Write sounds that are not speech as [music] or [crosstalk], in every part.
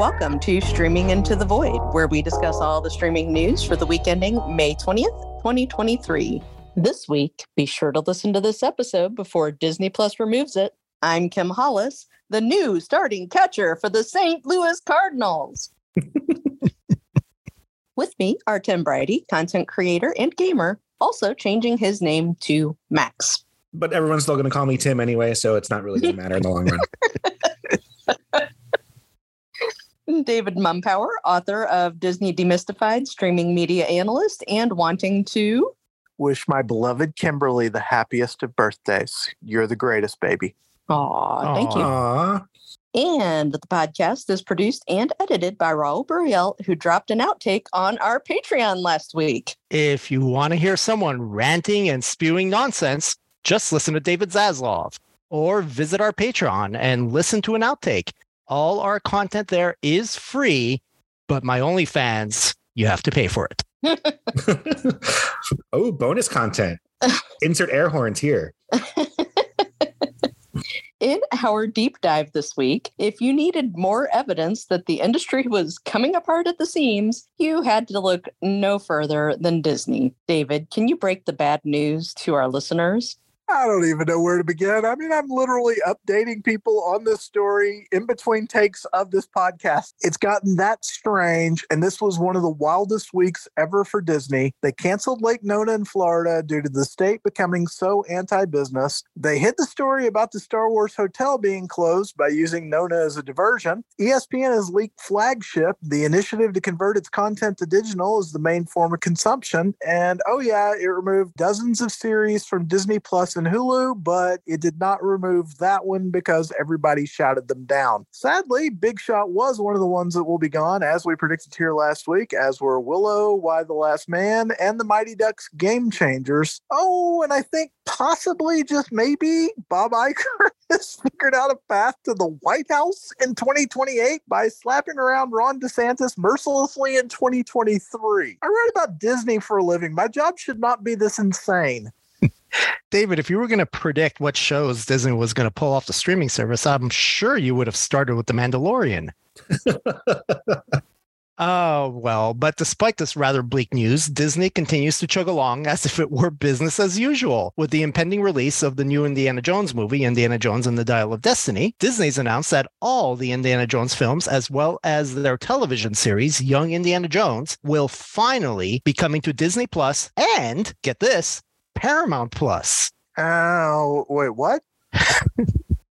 Welcome to Streaming Into the Void, where we discuss all the streaming news for the week ending May 20th, 2023. This week, be sure to listen to this episode before Disney Plus removes it. I'm Kim Hollis, the new starting catcher for the St. Louis Cardinals. [laughs] With me are Tim Briody, content creator and gamer, also changing his name to Max. But everyone's still going to call me Tim anyway, so it's not really going to matter in the long run. [laughs] David Mumpower, author of Disney Demystified, streaming media analyst, and wanting to wish my beloved Kimberly the happiest of birthdays. You're the greatest, baby. Aw, thank you. Aw. And the podcast is produced and edited by Raul Buriel, who dropped an outtake on our Patreon last week. If you want to hear someone ranting and spewing nonsense, just listen to David Zaslav or visit our Patreon and listen to an outtake. All our content there is free, but my OnlyFans, you have to pay for it. [laughs] oh, bonus content. Insert air horns here. [laughs] In our deep dive this week, if you needed more evidence that the industry was coming apart at the seams, you had to look no further than Disney. David, can you break the bad news to our listeners? I don't even know where to begin. I mean, I'm literally updating people on this story in between takes of this podcast. It's gotten that strange. And this was one of the wildest weeks ever for Disney. They canceled Lake Nona in Florida due to the state becoming so anti business. They hid the story about the Star Wars hotel being closed by using Nona as a diversion. ESPN has leaked Flagship, the initiative to convert its content to digital, as the main form of consumption. And oh, yeah, it removed dozens of series from Disney Plus and Hulu, but it did not remove that one because everybody shouted them down. Sadly, Big Shot was one of the ones that will be gone, as we predicted here last week, as were Willow, Y: The Last Man, and the Mighty Ducks Game Changers. Oh, and I think possibly, just maybe, Bob Iger [laughs] has figured out a path to the White House in 2028 by slapping around Ron DeSantis mercilessly in 2023. I write about Disney for a living. My job should not be this insane. David, if you were going to predict what shows Disney was going to pull off the streaming service, I'm sure you would have started with The Mandalorian. [laughs] Oh, well, but despite this rather bleak news, Disney continues to chug along as if it were business as usual. With the impending release of the new Indiana Jones movie, Indiana Jones and the Dial of Destiny, Disney's announced that all the Indiana Jones films, as well as their television series, Young Indiana Jones, will finally be coming to Disney Plus and, get this, Paramount Plus. Oh, wait, what? [laughs]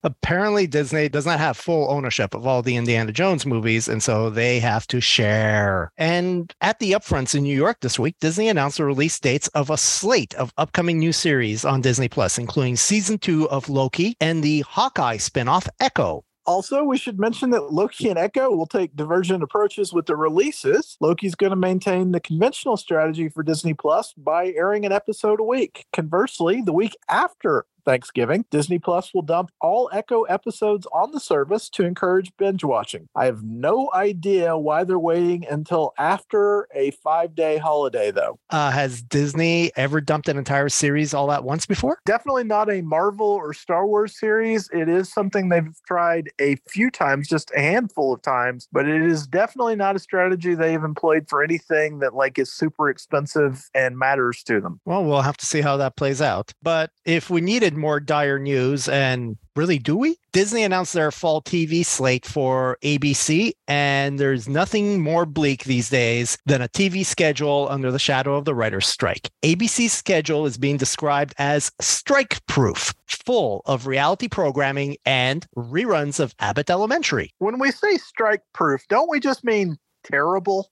apparently Disney does not have full ownership of all the Indiana Jones movies, and so they have to share. And at the upfronts in New York this week, Disney announced the release dates of a slate of upcoming new series on Disney Plus, including season two of Loki and the Hawkeye spinoff Echo. Also, we should mention that Loki and Echo will take divergent approaches with the releases. Loki's going to maintain the conventional strategy for Disney Plus by airing an episode a week. Conversely, the week after Thanksgiving, Disney Plus will dump all Echo episodes on the service to encourage binge watching. I have no idea why they're waiting until after a five day holiday, though. Uh, has Disney ever dumped an entire series all at once before? Definitely not a Marvel or Star Wars series. It is something they've tried a few times, just a handful of times, but it is definitely not a strategy they've employed for anything that like is super expensive and matters to them. Well, we'll have to see how that plays out. But if we needed more dire news, and really, do we? Disney announced their fall TV slate for ABC, and there's nothing more bleak these days than a TV schedule under the shadow of the writer's strike. ABC's schedule is being described as strike proof, full of reality programming and reruns of Abbott Elementary. When we say strike proof, don't we just mean terrible?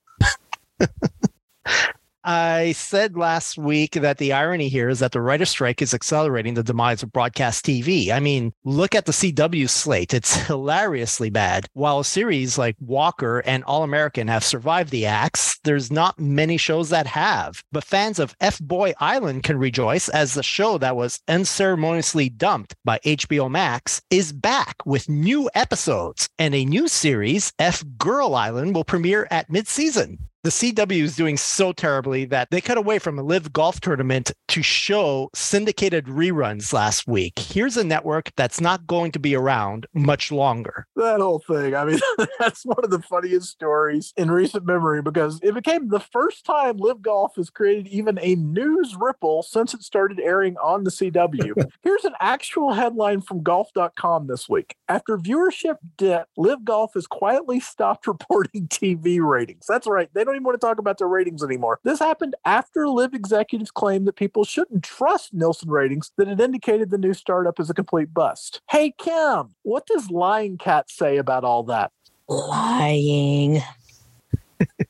[laughs] I said last week that the irony here is that the writer's strike is accelerating the demise of broadcast TV. I mean, look at the CW slate. It's [laughs] hilariously bad. While series like Walker and All American have survived the axe, there's not many shows that have. But fans of FBoy Island can rejoice as the show that was unceremoniously dumped by HBO Max is back with new episodes. And a new series, F Girl Island, will premiere at mid season. The CW is doing so terribly that they cut away from a LIV Golf tournament to show syndicated reruns last week. Here's a network that's not going to be around much longer. That whole thing. I mean, [laughs] that's one of the funniest stories in recent memory because it became the first time LIV Golf has created even a news ripple since it started airing on the CW. [laughs] Here's an actual headline from golf.com this week. After viewership dip, LIV Golf has quietly stopped [laughs] reporting TV ratings. That's right. They don't even want to talk about their ratings anymore. This happened after LIV executives claimed that people shouldn't trust Nielsen ratings that it indicated the new startup is a complete bust. Hey, Kim, what does Lying Cat say about all that? Lying.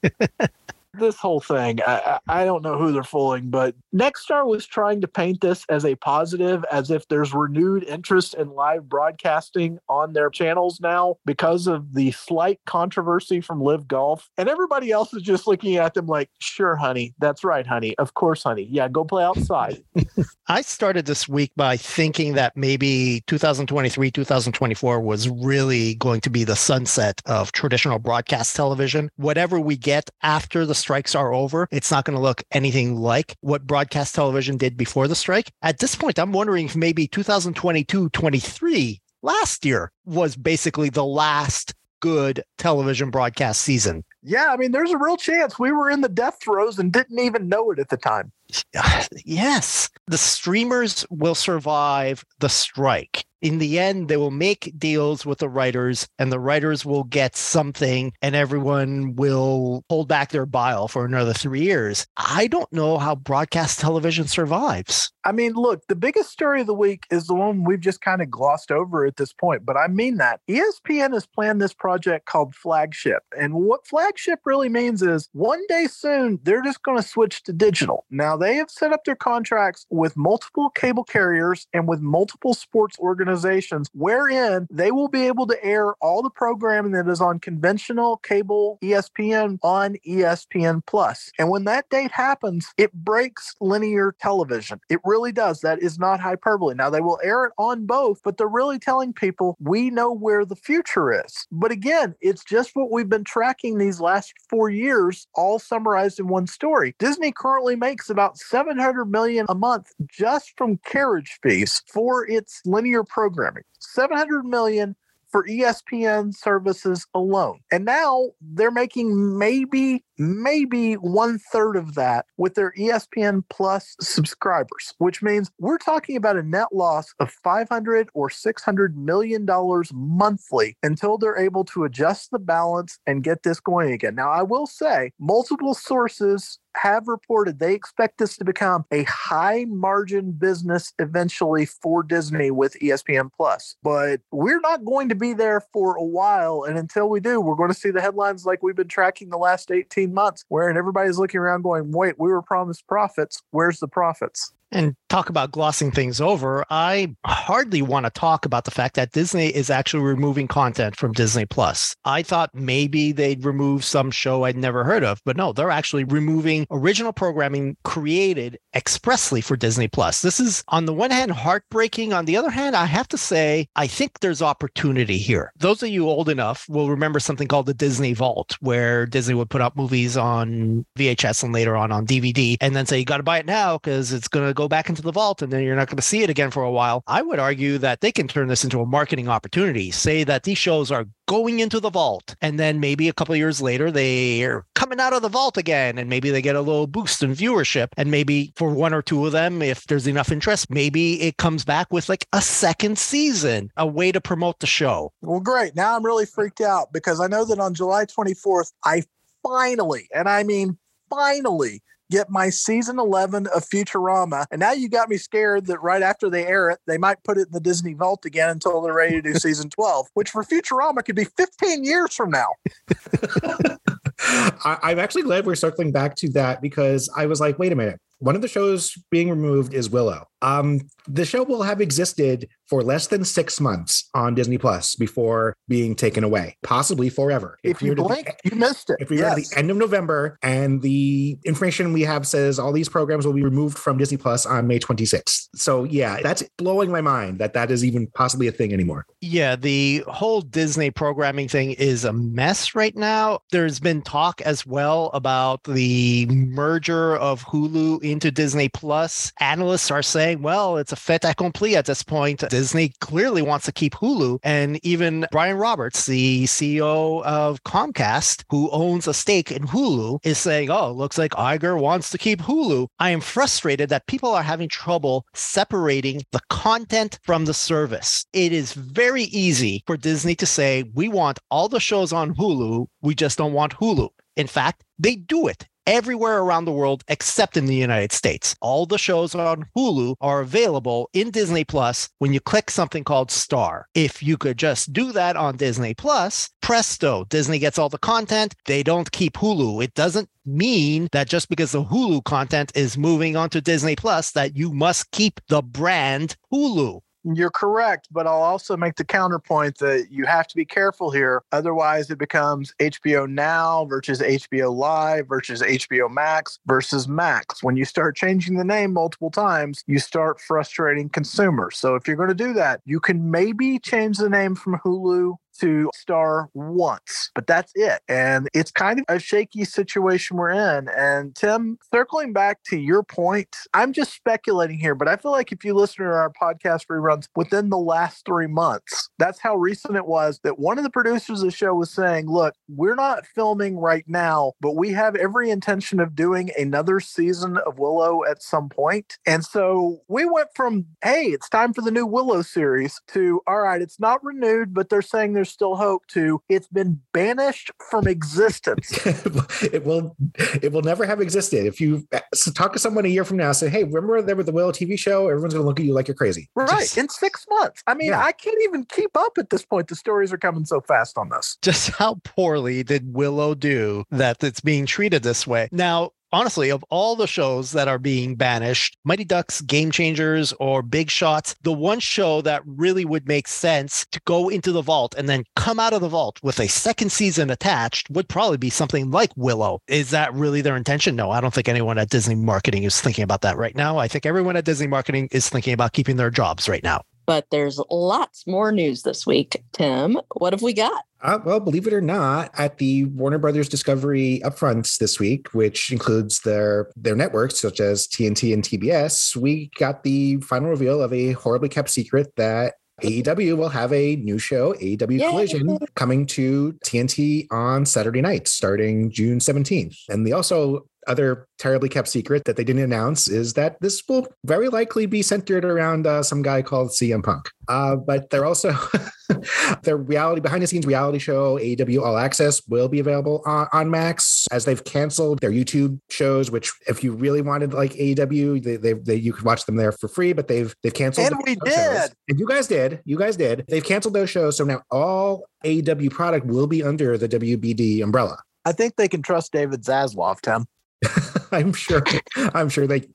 [laughs] this whole thing, I, I don't know who they're fooling, but Nexstar was trying to paint this as a positive, as if there's renewed interest in live broadcasting on their channels now because of the slight controversy from LIV Golf. And everybody else is just looking at them like, sure, honey. That's right, honey. Of course, honey. Yeah, go play outside. [laughs] I started this week by thinking that maybe 2023, 2024 was really going to be the sunset of traditional broadcast television. Whatever we get after the strikes are over, it's not going to look anything like what broadcast television did before the strike. At this point, I'm wondering if maybe 2022 23 last year was basically the last good television broadcast season. Yeah, I mean, there's a real chance we were in the death throes and didn't even know it at the time. [sighs] Yes, the streamers will survive the strike in the end, they will make deals with the writers, and the writers will get something, and everyone will hold back their bile for another three years. I don't know how broadcast television survives. I mean, look, the biggest story of the week is the one we've just kind of glossed over at this point, but I mean that. ESPN has planned this project called Flagship. And what Flagship really means is one day soon, they're just going to switch to digital. Now, they have set up their contracts with multiple cable carriers and with multiple sports organizations organizations wherein they will be able to air all the programming that is on conventional cable ESPN on ESPN Plus. And when that date happens, it breaks linear television. It really does. That is not hyperbole. Now they will air it on both, but they're really telling people we know where the future is. But again, it's just what we've been tracking these last 4 years all summarized in one story. Disney currently makes about 700 million a month just from carriage fees for its linear programming programming. 700 million for ESPN services alone. And now they're making maybe, maybe one third of that with their ESPN Plus subscribers, which means we're talking about a net loss of 500 or 600 million dollars monthly until they're able to adjust the balance and get this going again. Now, I will say multiple sources have reported they expect this to become a high margin business eventually for Disney with ESPN Plus. But we're not going to be there for a while. And until we do, we're going to see the headlines like we've been tracking the last 18 months, wherein everybody's looking around going, wait, we were promised profits. Where's the profits? And talk about glossing things over. I hardly want to talk about the fact that Disney is actually removing content from Disney Plus. I thought maybe they'd remove some show I'd never heard of, but no, they're actually removing original programming created expressly for Disney Plus. This is, on the one hand, heartbreaking. On the other hand, I have to say, I think there's opportunity here. Those of you old enough will remember something called the Disney Vault, where Disney would put up movies on VHS and later on on DVD, and then say, you got to buy it now because it's going to go back into the vault and then you're not going to see it again for a while. I would argue that they can turn this into a marketing opportunity. Say that these shows are going into the vault and then maybe a couple years later they are coming out of the vault again and maybe they get a little boost in viewership and maybe for one or two of them if there's enough interest maybe it comes back with like a second season a way to promote the show well great now i'm really freaked out because i know that on july 24th i finally and i mean finally get my season 11 of Futurama. And now you got me scared that right after they air it, they might put it in the Disney Vault again until they're ready to do [laughs] season 12, which for Futurama could be 15 years from now. [laughs] I, am actually glad we're circling back to that because I was like, wait a minute. One of the shows being removed is Willow. Um, the show will have existed for less than six months on Disney Plus before being taken away, possibly forever. If, you blink, the, you missed it. If we yes. go to the end of November and the information we have says all these programs will be removed from Disney Plus on May 26th. So yeah, that's blowing my mind that that is even possibly a thing anymore. Yeah, the whole Disney programming thing is a mess right now. There's been talk as well about the merger of Hulu into Disney Plus. Analysts are saying, well, it's a fait accompli at this point. Disney clearly wants to keep Hulu. And even Brian Roberts, the CEO of Comcast, who owns a stake in Hulu, is saying, oh, looks like Iger wants to keep Hulu. I am frustrated that people are having trouble separating the content from the service. It is very easy for Disney to say, we want all the shows on Hulu, we just don't want Hulu. In fact, they do it everywhere around the world except in the United States. All the shows on Hulu are available in Disney Plus when you click something called Star. If you could just do that on Disney Plus, presto, Disney gets all the content. They don't keep Hulu. It doesn't mean that just because the Hulu content is moving onto Disney Plus that you must keep the brand Hulu. You're correct, but I'll also make the counterpoint that you have to be careful here. Otherwise, it becomes HBO Now versus HBO Live versus HBO Max versus Max. When you start changing the name multiple times, you start frustrating consumers. So if you're going to do that, you can maybe change the name from Hulu to star once, but that's it. And it's kind of a shaky situation we're in. And Tim, circling back to your point, I'm just speculating here, but I feel like if you listen to our podcast reruns within the last three months, that's how recent it was that one of the producers of the show was saying, Look, we're not filming right now, but we have every intention of doing another season of Willow at some point. And so we went from, Hey, it's time for the new Willow series to, All right, it's not renewed, but they're saying there's still hope to it's been banished from existence. [laughs] it will it will never have existed. If you so talk to someone a year from now, say, hey, remember there was the Willow TV show? Everyone's gonna look at you like you're crazy. Right. Just, in six months. I mean, yeah. I can't even keep up at this point. The stories are coming so fast on this. Just how poorly did Willow do that it's being treated this way? Now, honestly, of all the shows that are being banished, Mighty Ducks, Game Changers, or Big Shots, the one show that really would make sense to go into the vault and then come out of the vault with a second season attached would probably be something like Willow. Is that really their intention? No, I don't think anyone at Disney marketing is thinking about that right now. I think everyone at Disney marketing is thinking about keeping their jobs right now. But there's lots more news this week. Tim, what have we got? Uh, well, believe it or not, at the Warner Brothers Discovery upfronts this week, which includes their their networks such as TNT and TBS, we got the final reveal of a horribly kept secret that AEW will have a new show, AEW Yay. Collision, coming to TNT on Saturday night, starting June 17th. And they also other terribly kept secret that they didn't announce is that this will very likely be centered around uh, some guy called CM Punk. Uh, but they're also [laughs] their reality behind the scenes reality show AEW All Access will be available on, on, Max as they've canceled their YouTube shows. Which, if you really wanted like AEW, they, they, they you could watch them there for free. But they've they've canceled. And we did. Shows. And you guys did. You guys did. They've canceled those shows. So now all AEW product will be under the WBD umbrella. I think they can trust David Zaslav, Tim. [laughs] I'm sure. I'm sure they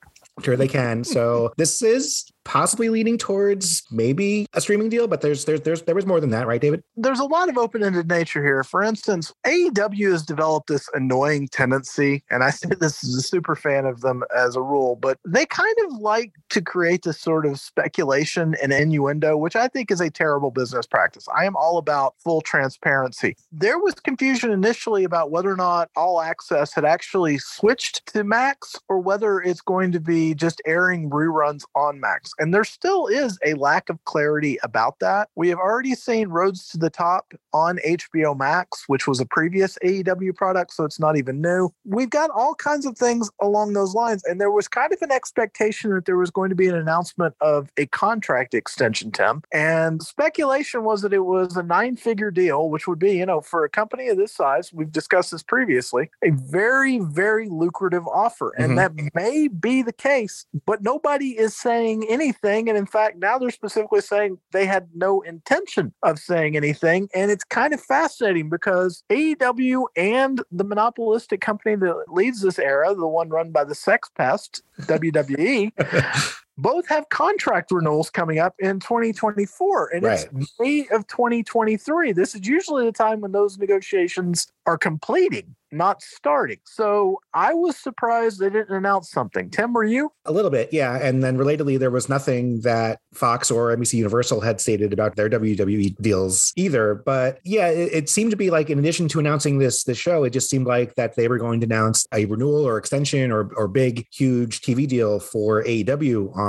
sure they can. So this is possibly leaning towards maybe a streaming deal, but there's there's there's there was more than that, right, David? There's a lot of open-ended nature here. For instance, AEW has developed this annoying tendency, and I [laughs] say this as a super fan of them as a rule, but they kind of like to create this sort of speculation and innuendo, which I think is a terrible business practice. I am all about full transparency. There was confusion initially about whether or not All Access had actually switched to Max or whether it's going to be just airing reruns on Max. And there still is a lack of clarity about that. We have already seen Roads to the Top on HBO Max, which was a previous AEW product, so it's not even new. We've got all kinds of things along those lines. And there was kind of an expectation that there was going to be an announcement of a contract extension, Tim. And speculation was that it was a nine figure deal, which would be, you know, for a company of this size, we've discussed this previously, a very, very lucrative offer. And mm-hmm. that may be the case, but nobody is saying anything anything. And in fact, now they're specifically saying they had no intention of saying anything. And it's kind of fascinating because AEW and the monopolistic company that leads this era, the one run by the sex pest, WWE, [laughs] both have contract renewals coming up in 2024 and Right. it's May of 2023. This is usually the time when those negotiations are completing, not starting. So I was surprised they didn't announce something. Tim, were you? A little bit, yeah. And then relatedly, there was nothing that Fox or NBC Universal had stated about their WWE deals either. But yeah, it, it seemed to be like in addition to announcing this this show, it just seemed like that they were going to announce a renewal or extension or or big huge TV deal for AEW on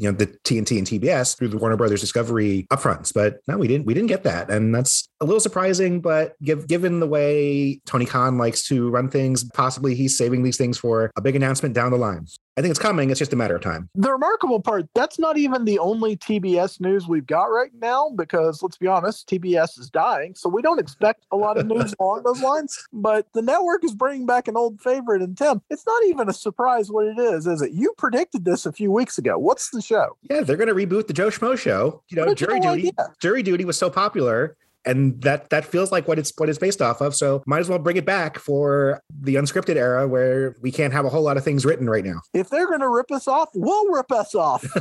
you know the TNT and TBS through the Warner Brothers Discovery upfronts. But no, we didn't we didn't get that, and that's a little surprising. But give, given the way Tony Khan likes to run things, possibly he's saving these things for a big announcement down the line. I think it's coming. It's just a matter of time. The remarkable part, that's not even the only TBS news we've got right now because let's be honest, TBS is dying. So we don't expect a lot of news [laughs] along those lines. But the network is bringing back an old favorite. And Tim, it's not even a surprise what it is, is it? You predicted this a few weeks ago. What's the show? Yeah, they're going to reboot the Joe Schmo show. You know, jury duty. idea. Jury duty was so popular, and that that feels like what it's what it's based off of. So might as well bring it back for the unscripted era where we can't have a whole lot of things written right now. If they're going to rip us off, we'll rip us off. [laughs]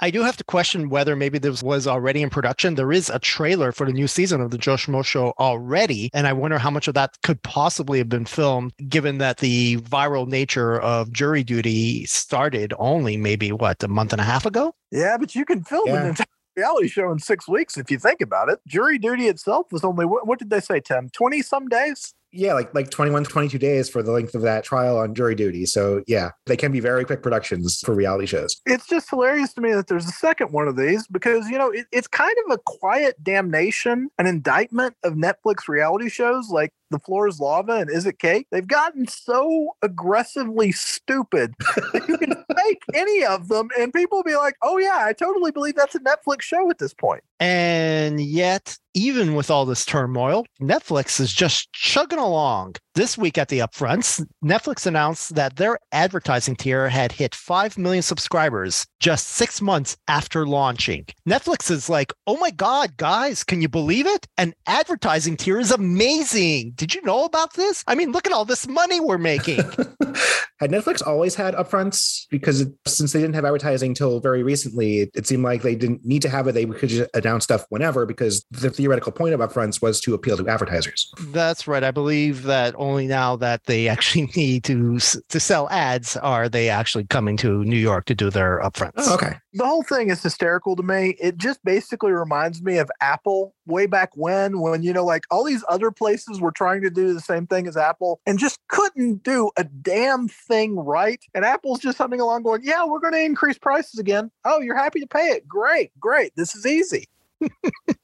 I do have to question whether maybe this was already in production. There is a trailer for the new season of the Joe Schmo show already, and I wonder how much of that could possibly have been filmed, given that the viral nature of jury duty started only maybe what a month and a half ago. yeah, but you can film Yeah. an entire reality show in six weeks if you think about it. Jury duty itself was only, what, what did they say, Tim? 20 some days? yeah, like like 21, 22 days for the length of that trial on jury duty. So yeah, they can be very quick productions for reality shows. it's just hilarious to me that there's a second one of these because you know it, it's kind of a quiet damnation an indictment of netflix reality shows like the floor is lava and is it cake they've gotten so aggressively stupid [laughs] that you can [laughs] fake any of them and people will be like oh yeah i totally believe that's a netflix show at this point And yet, even with all this turmoil, Netflix is just chugging along. This week at the upfronts, Netflix announced that their advertising tier had hit 5 million subscribers just six months after launching. Netflix is like, oh my God, guys, can you believe it? An advertising tier is amazing. Did you know about this? I mean, look at all this money we're making. [laughs] had Netflix always had upfronts? Because it, since they didn't have advertising until very recently, it, it seemed like they didn't need to have it. They could just announce stuff whenever because the theoretical point of upfronts was to appeal to advertisers. That's right. I believe that only now that they [laughs] actually need to to sell ads are they actually coming to New York to do their upfronts. Oh, okay. the whole thing is hysterical to me. It just basically reminds me of Apple way back when, when, you know, like all these other places were trying to do the same thing as Apple and just couldn't do a damn thing right. And Apple's just humming along going, yeah, we're going to increase prices again. Oh, you're happy to pay it. Great, great. This is easy. [laughs]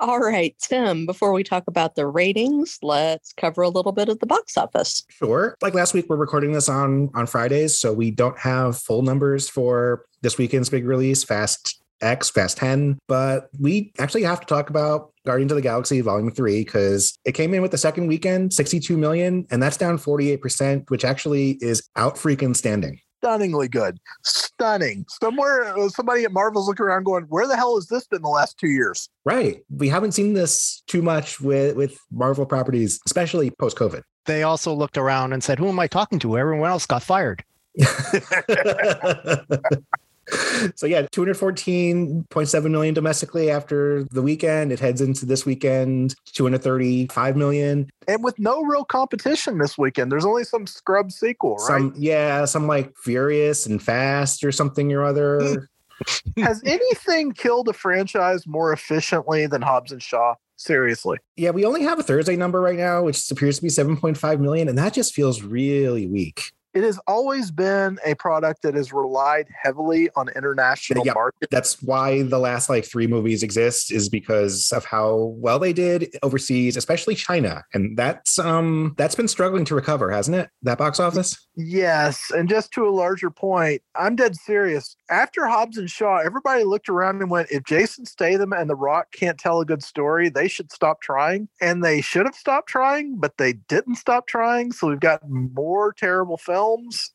All right, Tim, before we talk about the ratings, let's cover a little bit of the box office. Sure. Like last week, we're recording this on on Fridays, so we don't have full numbers for this weekend's big release, Fast X, Fast 10, but we actually have to talk about Guardians of the Galaxy Volume 3 because it came in with the second weekend, 62 million, and that's down 48%, which actually is out freaking standing. Stunningly good. Stunning. Somewhere, uh, somebody at Marvel's looking around going, where the hell has this been the last two years? Right. We haven't seen this too much with with Marvel properties, especially post COVID. They also looked around and said, "Who am I talking to? Everyone else got fired." [laughs] [laughs] [laughs] [laughs] so yeah, 214.7 million domestically after the weekend. It heads into this weekend, 235 million. And with no real competition this weekend, there's only some scrub sequel, right? Some yeah, some like Furious and Fast or something or other. [laughs] Has anything killed a franchise more efficiently than Hobbs and Shaw? Seriously. yeah, we only have a Thursday number right now, which appears to be 7.5 million, and that just feels really weak. It has always been a product that has relied heavily on international Yeah. markets. That's why the last like three movies exist is because of how well they did overseas, especially China. And that's um that's been struggling to recover, hasn't it? That box office? Yes, and just to a larger point, I'm dead serious. After Hobbs and Shaw, everybody looked around and went, if Jason Statham and The Rock can't tell a good story, they should stop trying. And they should have stopped trying, but they didn't stop trying. So we've got more terrible films.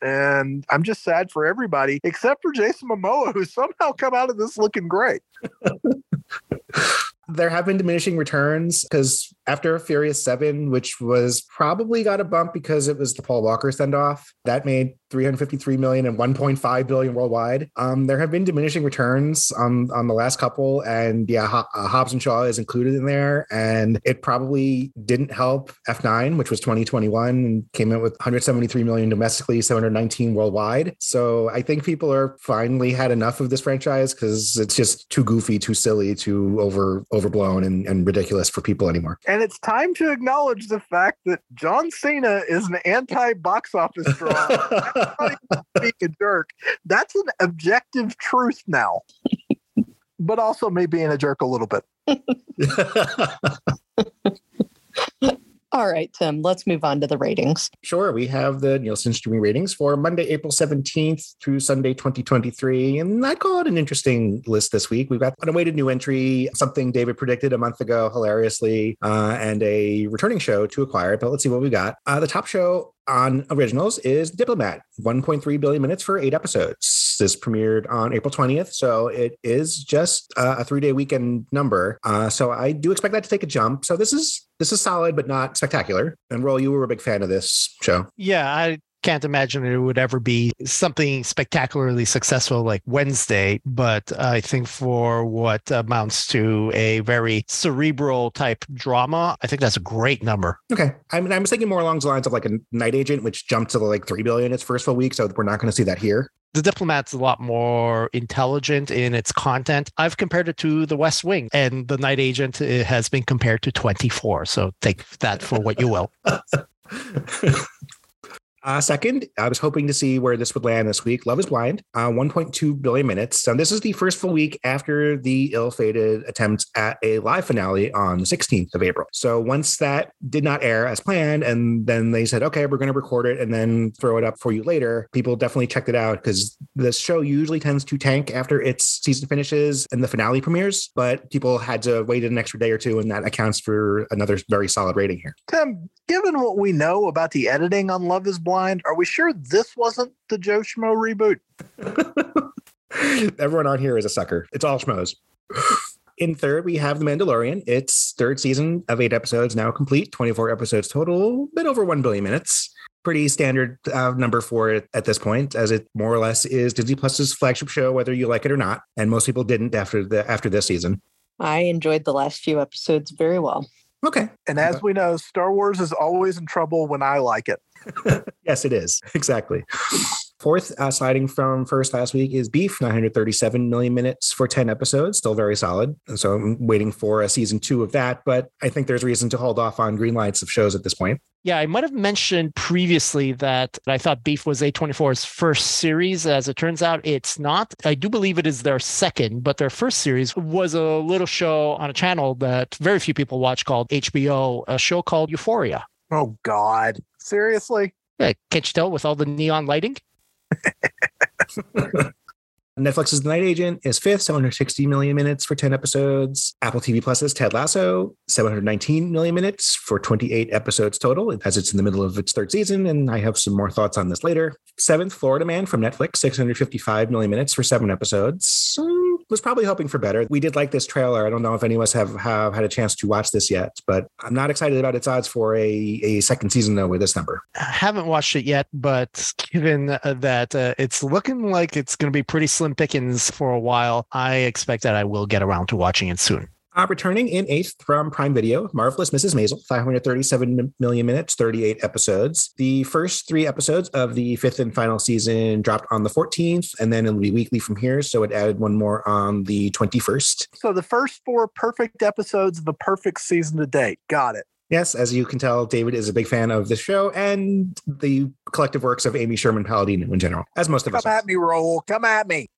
And I'm just sad for everybody, except for Jason Momoa, who somehow come out of this looking great. [laughs] There have been diminishing returns because after Furious 7, which was probably got a bump because it was the Paul Walker send off, that made 353 million and 1.5 billion worldwide. Um, there have been diminishing returns on on the last couple, and yeah, Ho- uh, Hobbs and Shaw is included in there, and it probably didn't help F9, which was 2021 and came in with 173 million domestically, 719 worldwide. So I think people are finally had enough of this franchise because it's just too goofy, too silly, too over overblown and, and ridiculous for people anymore. And it's time to acknowledge the fact that John Cena is an anti-box office draw. [laughs] That's not being a jerk. That's an objective truth now. but also me being a jerk a little bit. [laughs] All right, Tim, let's move on to the ratings. Sure. We have the Nielsen streaming ratings for Monday, April 17th through Sunday, 2023. And I call it an interesting list this week. We've got an awaited new entry, something David predicted a month ago, hilariously, uh, and a returning show to acquire. But let's see what we got. Uh, the top show on originals is Diplomat, 1.3 billion minutes for eight episodes. This premiered on April 20th, so it is just uh, a three day weekend number. Uh, so I do expect that to take a jump. So this is this is solid, but not spectacular. And Roll, you were a big fan of this show. Yeah, I can't imagine it would ever be something spectacularly successful like Wednesday, but I think for what amounts to a very cerebral type drama, I think that's a great number. Okay, I mean, I was thinking more along the lines of like a Night Agent, which jumped to like three billion its first full week, so we're not going to see that here. The Diplomat's a lot more intelligent in its content. I've compared it to The West Wing, and The Night Agent eh, has been compared to 24. So take that for what you will. [laughs] Uh, second, I was hoping to see where this would land this week. Love is Blind, uh, 1.2 billion minutes. And this is the first full week after the ill fated attempt at a live finale on the 16th of April. So once that did not air as planned, and then they said, okay, we're going to record it and then throw it up for you later, people definitely checked it out because the show usually tends to tank after its season finishes and the finale premieres, but people had to wait an extra day or two, and that accounts for another very solid rating here. Tim, given what we know about the editing on Love is Blind, are we sure this wasn't the Joe Schmo reboot? [laughs] Everyone on here is a sucker. It's all schmoes. [gasps] In third, we have The Mandalorian. Its third season of eight episodes now complete, 24 episodes total, a bit over 1 billion minutes. Pretty standard uh, number for it at this point, as it more or less is Disney Plus's flagship show, whether you like it or not. And most people didn't after the after this season. I enjoyed the last few episodes very well. Okay. And as we know, Star Wars is always in trouble when I like it. [laughs] yes, it is. [laughs] Exactly. Fourth, uh, sliding from first last week is Beef, 937 million minutes for 10 episodes, still very solid. And so I'm waiting for a season two of that, but I think there's reason to hold off on green lights of shows at this point. Yeah, I might have mentioned previously that I thought Beef was A24's first series. As it turns out, it's not. I do believe it is their second, but their first series was a little show on a channel that very few people watch called HBO, a show called Euphoria. Oh, God. Seriously? Yeah, can't you tell with all the neon lighting? [laughs] Netflix's The Night Agent is fifth, 760 million minutes for 10 episodes. Apple TV Plus's Ted Lasso, 719 million minutes for 28 episodes total, as it's in the middle of its third season. And I have some more thoughts on this later. Seventh, Florida Man from Netflix, 655 million minutes for seven episodes. Was probably hoping for better. We did like this trailer. I don't know if any of us have, have had a chance to watch this yet, but I'm not excited about its odds for a, a second season, though, with this number. I haven't watched it yet, but given uh, that uh, it's looking like it's going to be pretty slim pickings for a while, I expect that I will get around to watching it soon. Uh, returning in eighth from Prime Video, Marvelous Mrs. Maisel, 537 million minutes, 38 episodes. The first three episodes of the fifth and final season dropped on the 14th, and then it'll be weekly from here. So it added one more on the 21st. So the first four perfect episodes of a perfect season to date. Got it. Yes, as you can tell, David is a big fan of this show and the collective works of Amy Sherman Palladino in general, as most of Come us. Come at me, Roll. Come at me.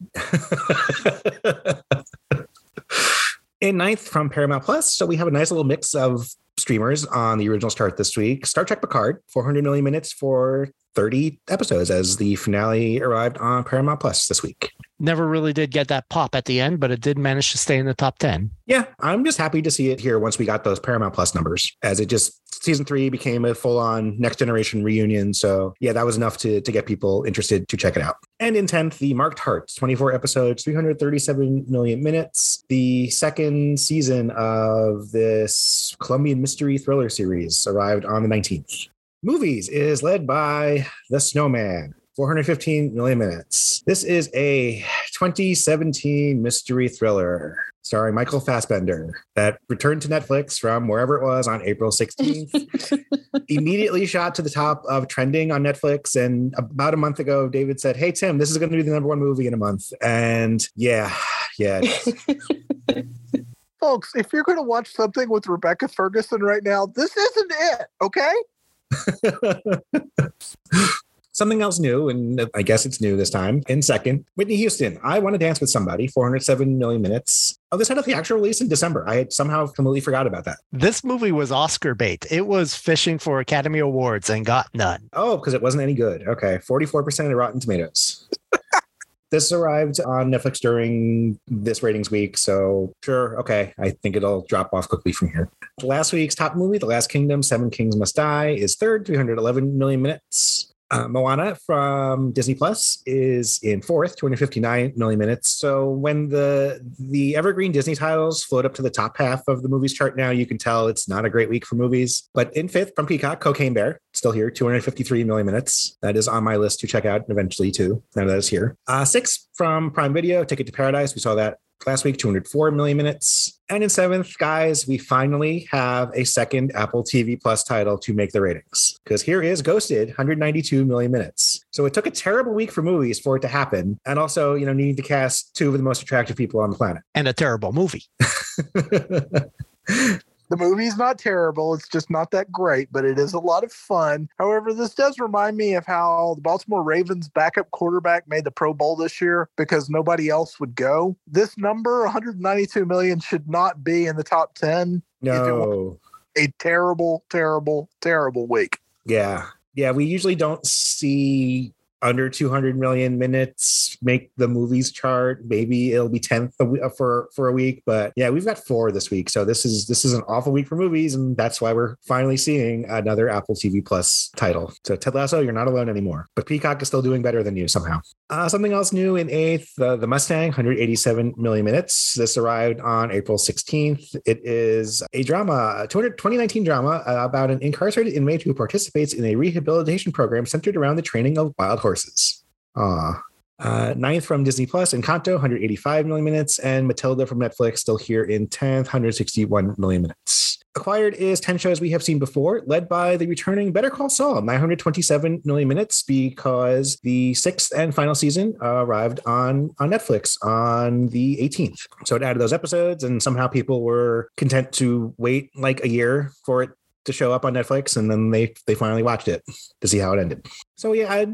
In ninth from Paramount Plus. So we have a nice little mix of streamers on the original start this week. Star Trek Picard, 400 million minutes for 30 episodes as the finale arrived on Paramount Plus this week. Never really did get that pop at the end, but it did manage to stay in the top 10. Yeah, I'm just happy to see it here once we got those Paramount Plus numbers, as it just season three became a full on next generation reunion. So, yeah, that was enough to, to get people interested to check it out. And in 10th, The Marked Hearts, 24 episodes, 337 million minutes. The second season of this Colombian mystery thriller series arrived on the 19th. Movies is led by The Snowman. 415 million minutes. This is a 2017 mystery thriller starring Michael Fassbender that returned to Netflix from wherever it was on April 16th. [laughs] Immediately shot to the top of trending on Netflix. And about a month ago, David said, Hey, Tim, this is going to be the number one movie in a month. And yeah, yeah. [laughs] Folks, if you're going to watch something with Rebecca Ferguson right now, this isn't it, okay? [laughs] Something else new, and I guess it's new this time. In second, Whitney Houston, I Want to Dance with Somebody, 407 million minutes. Oh, this had a theatrical release in December. I had somehow completely forgot about that. This movie was Oscar bait. It was fishing for Academy Awards and got none. Oh, because it wasn't any good. Okay. 44% of Rotten Tomatoes. [laughs] this arrived on Netflix during this ratings week. So, sure. Okay. I think it'll drop off quickly from here. Last week's top movie, The Last Kingdom, Seven Kings Must Die, is third, 311 million minutes. Uh, Moana from Disney Plus is in fourth, 259 million minutes. So when the the evergreen Disney titles float up to the top half of the movies chart now, you can tell it's not a great week for movies. But in fifth from Peacock, Cocaine Bear, still here, 253 million minutes. That is on my list to check out eventually too. Now that is here. Uh, six from Prime Video, Ticket to Paradise. We saw that last week 204 million minutes. And in seventh guys we finally have a second apple tv plus title to make the ratings because here is ghosted 192 million minutes. So it took a terrible week for movies for it to happen and also you know needing to cast two of the most attractive people on the planet. And a terrible movie [laughs] The movie's not terrible. It's just not that great, but it is a lot of fun. However, this does remind me of how the Baltimore Ravens backup quarterback made the Pro Bowl this year because nobody else would go. This number, 192 million, should not be in the top 10. No. A terrible, terrible, terrible week. Yeah. Yeah. We usually don't see under 200 million minutes make the movies chart. Maybe it'll be 10th uh, for for a week but yeah we've got four this week. So this is this is an awful week for movies and that's why we're finally seeing another apple tv plus title. So ted lasso you're not alone anymore. But peacock is still doing better than you somehow. Uh, something else new in eighth uh, the mustang 187 million minutes. This arrived on april 16th it is a drama 2019 drama about an incarcerated inmate who participates in a rehabilitation program centered around the training of wild horses. Ah. Uh, ninth from Disney Plus, Encanto, 185 million minutes, and Matilda from Netflix, still here in 10th, 161 million minutes. Acquired is 10 shows we have seen before, led by the returning Better Call Saul, 927 million minutes, because the sixth and final season uh, arrived on, on Netflix on the 18th. So it added those episodes, and somehow people were content to wait like a year for it to show up on Netflix, and then they they finally watched it to see how it ended. So yeah, I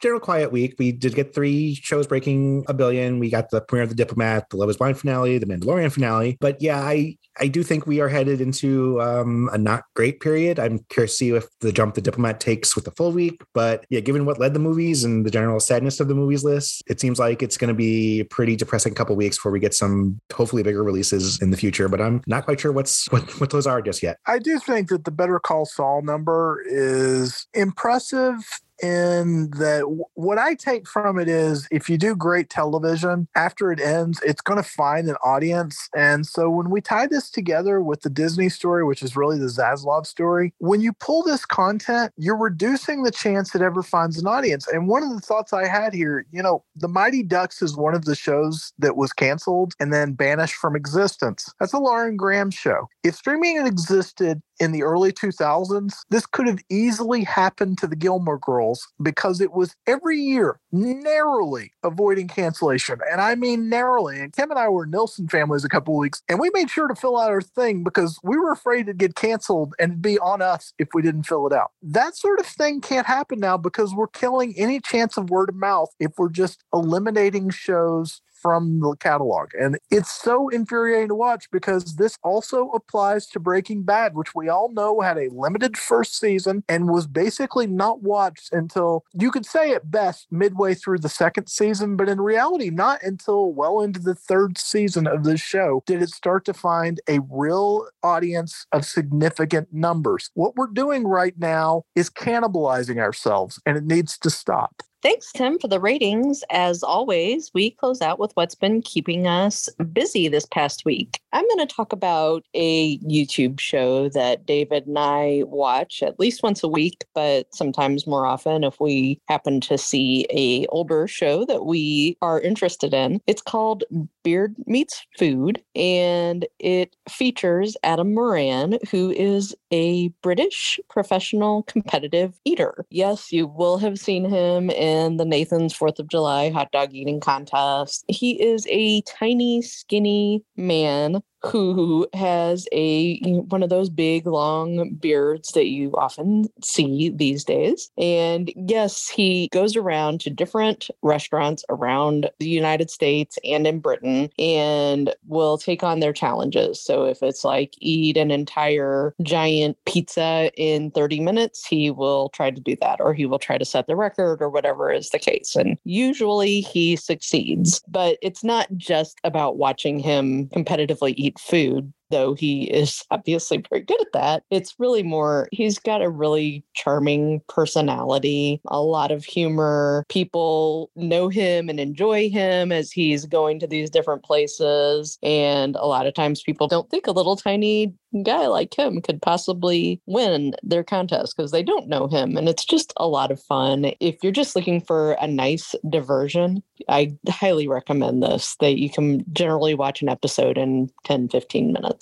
general quiet week. We did get three shows breaking a billion. We got the premiere of The Diplomat, the Love is Blind finale, the Mandalorian finale. But yeah, I I do think we are headed into um, a not great period. I'm curious to see if the jump the Diplomat takes with the full week. But yeah, given what led the movies and the general sadness of the movies list, it seems like it's going to be a pretty depressing couple weeks before we get some hopefully bigger releases in the future. But I'm not quite sure what's what, what those are just yet. I do think that the Better Call Saul number is impressive in that what I take from it is if you do great television, after it ends, it's going to find an audience. And so when we tie this together with the Disney story, which is really the Zaslav story, when you pull this content, you're reducing the chance it ever finds an audience. And one of the thoughts I had here, you know, The Mighty Ducks is one of the shows that was canceled and then banished from existence. That's a Lauren Graham show. If streaming had existed in the early 2000s, this could have easily happened to the Gilmore Girls because it was every year narrowly avoiding cancellation. And I mean narrowly. And Kim and I were Nielsen families a couple weeks, and we made sure to fill out our thing because we were afraid to get canceled and be on us if we didn't fill it out. That sort of thing can't happen now because we're killing any chance of word of mouth if we're just eliminating shows from the catalog. And it's so infuriating to watch because this also applies to Breaking Bad, which we all know had a limited first season and was basically not watched until you could say at best midway through the second season, but in reality, not until well into the third season of this show did it start to find a real audience of significant numbers. What we're doing right now is cannibalizing ourselves and it needs to stop. Thanks, Tim, for the ratings. As always, we close out with what's been keeping us busy this past week. I'm going to talk about a YouTube show that David and I watch at least once a week, but sometimes more often if we happen to see a older show that we are interested in. It's called Beard Meets Food, and it features Adam Moran, who is a British professional competitive eater. Yes, you will have seen him in the Nathan's Fourth of July hot dog eating contest. He is a tiny, skinny man who has a one of those big long beards that you often see these days. And yes he goes around to different restaurants around the United States and in Britain and will take on their challenges. So if it's like eat an entire giant pizza in 30 minutes he will try to do that or he will try to set the record or whatever is the case. And usually he succeeds. But it's not just about watching him competitively eat food though he is obviously very good at that. It's really more, he's got a really charming personality, a lot of humor. People know him and enjoy him as he's going to these different places. And a lot of times people don't think a little tiny guy like him could possibly win their contest because they don't know him. And it's just a lot of fun. If you're just looking for a nice diversion, I highly recommend this. That you can generally watch an episode in 10, 15 minutes.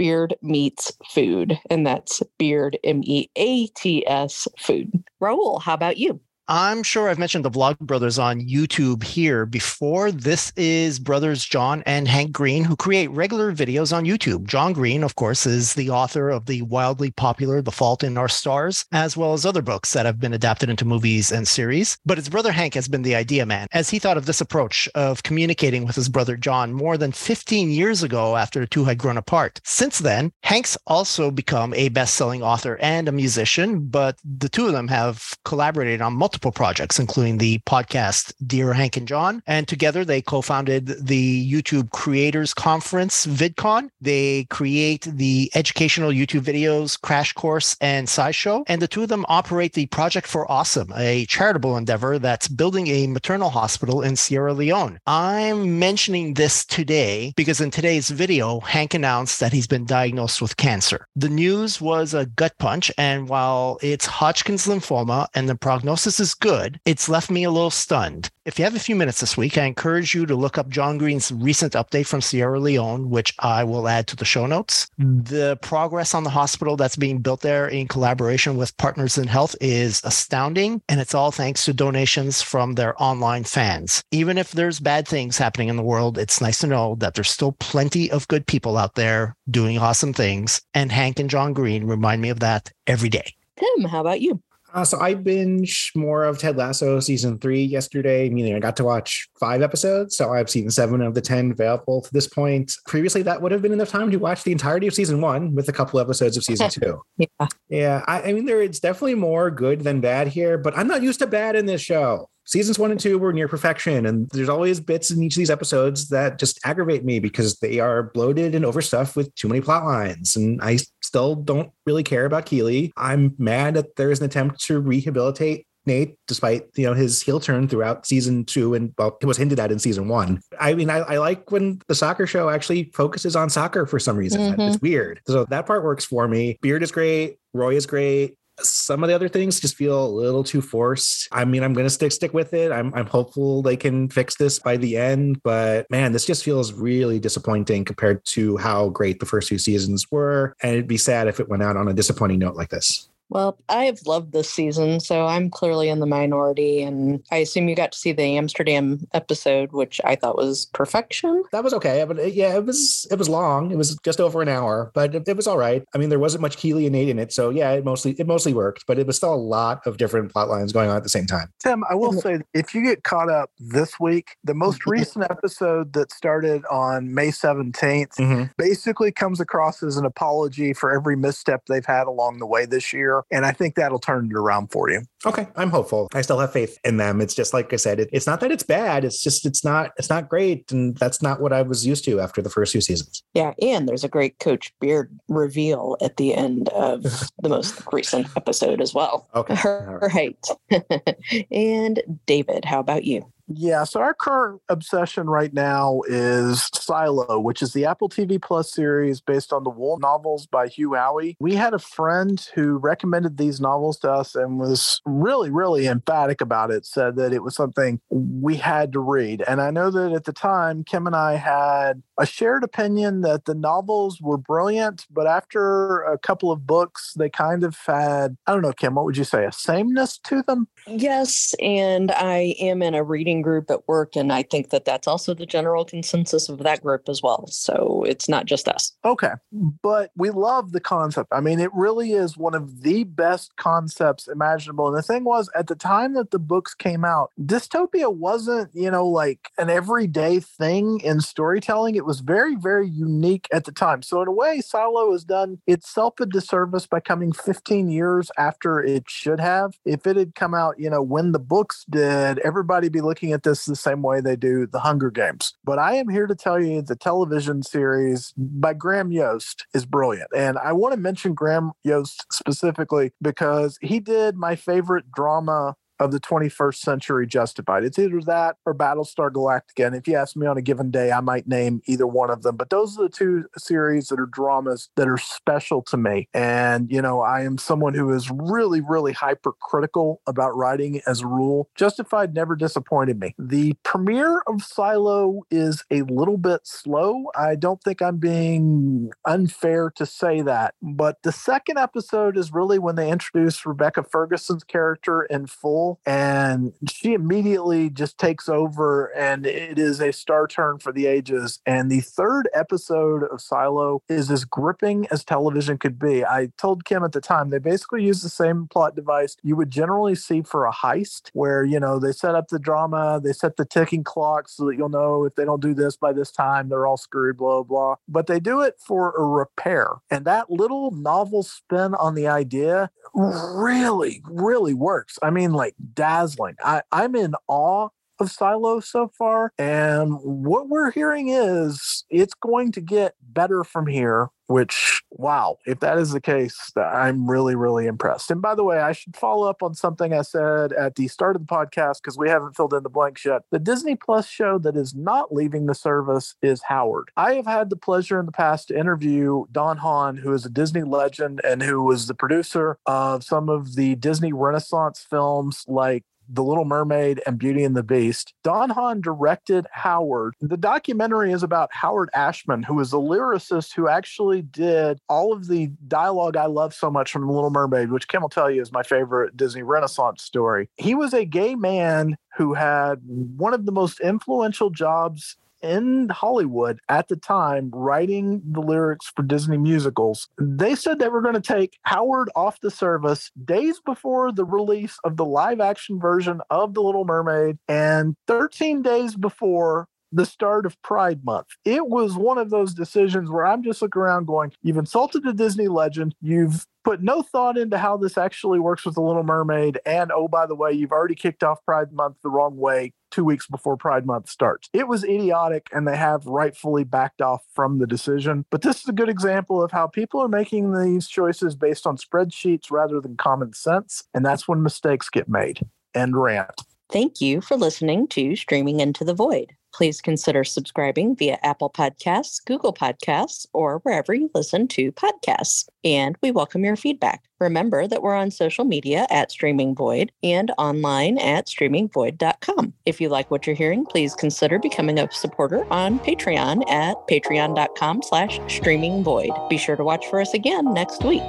Beard meets food, and that's beard, M E A T S food. Raul, how about you? I'm sure I've mentioned the Vlogbrothers on YouTube here before. This is brothers John and Hank Green, who create regular videos on YouTube. John Green, of course, is the author of the wildly popular The Fault in Our Stars, as well as other books that have been adapted into movies and series. But his brother Hank has been the idea man, as he thought of this approach of communicating with his brother John more than 15 years ago after the two had grown apart. Since then, Hank's also become a best selling author and a musician, but the two of them have collaborated on multiple multiple projects, including the podcast Dear Hank and John. And together they co founded the YouTube Creators Conference, VidCon. They create the educational YouTube videos, Crash Course, and SciShow. And the two of them operate the Project for Awesome, a charitable endeavor that's building a maternal hospital in Sierra Leone. I'm mentioning this today because in today's video, Hank announced that he's been diagnosed with cancer. The news was a gut punch. And while it's Hodgkin's lymphoma and the prognosis is good, it's left me a little stunned. If you have a few minutes this week, I encourage you to look up John Green's recent update from Sierra Leone, which I will add to the show notes. Mm. The progress on the hospital that's being built there in collaboration with Partners in Health is astounding, and it's all thanks to donations from their online fans. Even if there's bad things happening in the world, it's nice to know that there's still plenty of good people out there doing awesome things, and Hank and John Green remind me of that every day. Tim, how about you? Uh, so I binge more of Ted Lasso season three yesterday, meaning I got to watch five episodes. So I've seen seven of the 10 available to this point. Previously, that would have been enough time to watch the entirety of season one with a couple episodes of season [laughs] two. yeah. Yeah. I, I mean, there it's definitely more good than bad here, but I'm not used to bad in this show seasons one and two were near perfection and there's always bits in each of these episodes that just aggravate me because they are bloated and overstuffed with too many plot lines and i still don't really care about keeley i'm mad that there's an attempt to rehabilitate Nate, despite you know his heel turn throughout season two, and well, it was hinted at in season one. I mean, I, I like when the soccer show actually focuses on soccer for some reason. Mm-hmm. It's weird. So that part works for me. Beard is great. Roy is great some of the other things just feel a little too forced. I mean, I'm gonna stick stick with it. I'm I'm hopeful they can fix this by the end, but man, this just feels really disappointing compared to how great the first two seasons were. And it'd be sad if it went out on a disappointing note like this. Well, I have loved this season, so I'm clearly in the minority. And I assume you got to see the Amsterdam episode, which I thought was perfection. That was okay, but uh, yeah, it was it was long. It was just over an hour, but it, it was all right. I mean, there wasn't much Keeley and Nate in it, so yeah, it mostly it mostly worked. But it was still a lot of different plot lines going on at the same time. Tim, I will say, if you get caught up this week, the most recent episode that started on May 17th mm-hmm. basically comes across as an apology for every misstep they've had along the way this year there. And I think that'll turn it around for you. Okay, I'm hopeful. I still have faith in them. It's just like I said, it, it's not that it's bad. It's just it's not it's not great, and that's not what I was used to after the first few seasons. Yeah, and there's a great Coach Beard reveal at the end of the most [laughs] recent episode as well. Okay, Her, all her right. [laughs] and David, how about you? Yeah, so our current obsession right now is Silo, which is the Apple TV Plus series based on the Wool novels by Hugh Howey. We had a friend who recommended these novels to us and was really, really emphatic about it, said that it was something we had to read. And I know that at the time, Kim and I had a shared opinion that the novels were brilliant, but after a couple of books, they kind of had, I don't know, Kim, what would you say, a sameness to them? Yes, and I am in a reading group at work, and I think that that's also the general consensus of that group as well. So it's not just us. Okay. But we love the concept. I mean, it really is one of the best concepts imaginable. And the thing was, at the time that the books came out, dystopia wasn't, you know, like an everyday thing in storytelling. It was very, very unique at the time. So, in a way, Silo has done itself a disservice by coming 15 years after it should have. If it had come out, you know, when the books did, everybody be looking at this the same way they do the Hunger Games. But I am here to tell you the television series by Graham Yost is brilliant. And I want to mention Graham Yost specifically because he did my favorite drama of the 21st century justified. It's either that or Battlestar Galactica. And if you ask me on a given day, I might name either one of them. But those are the two series that are dramas that are special to me. And, you know, I am someone who is really, really hypercritical about writing as a rule. Justified never disappointed me. The premiere of Silo is a little bit slow. I don't think I'm being unfair to say that. But the second episode is really when they introduce Rebecca Ferguson's character in full and she immediately just takes over and it is a star turn for the ages. And the third episode of silo is as gripping as television could be. I told kim at the time they basically use the same plot device you would generally see for a heist where you know they set up the drama they set the ticking clock so that you'll know if they don't do this by this time they're all screwed blah blah but they do it for a repair. And that little novel spin on the idea really really works. I mean like dazzling. I, I'm in awe of Silo so far. And what we're hearing is it's going to get better from here, which, wow, if that is the case, I'm really, really impressed. And by the way, I should follow up on something I said at the start of the podcast because we haven't filled in the blanks yet. The Disney Plus show that is not leaving the service is Howard. I have had the pleasure in the past to interview Don Hahn, who is a Disney legend and who was the producer of some of the Disney Renaissance films like the Little Mermaid and Beauty and the Beast. Don Hahn directed Howard. The documentary is about Howard Ashman, who is a lyricist who actually did all of the dialogue I love so much from The Little Mermaid, which Kim will tell you is my favorite Disney Renaissance story. He was a gay man who had one of the most influential jobs in Hollywood at the time writing the lyrics for Disney musicals. They said they were going to take Howard off the service days before the release of the live action version of The Little Mermaid and 13 days before the start of Pride Month. It was one of those decisions where I'm just looking around going, You've insulted a Disney legend. You've put no thought into how this actually works with The Little Mermaid. And oh, by the way, you've already kicked off Pride Month the wrong way two weeks before Pride Month starts. It was idiotic, and they have rightfully backed off from the decision. But this is a good example of how people are making these choices based on spreadsheets rather than common sense. And that's when mistakes get made. End rant. Thank you for listening to Streaming Into the Void. Please consider subscribing via Apple Podcasts, Google Podcasts, or wherever you listen to podcasts. And we welcome your feedback. Remember that we're on social media at Streaming Void and online at streamingvoid.com. If you like what you're hearing, please consider becoming a supporter on Patreon at patreon.com slash streamingvoid. Be sure to watch for us again next week.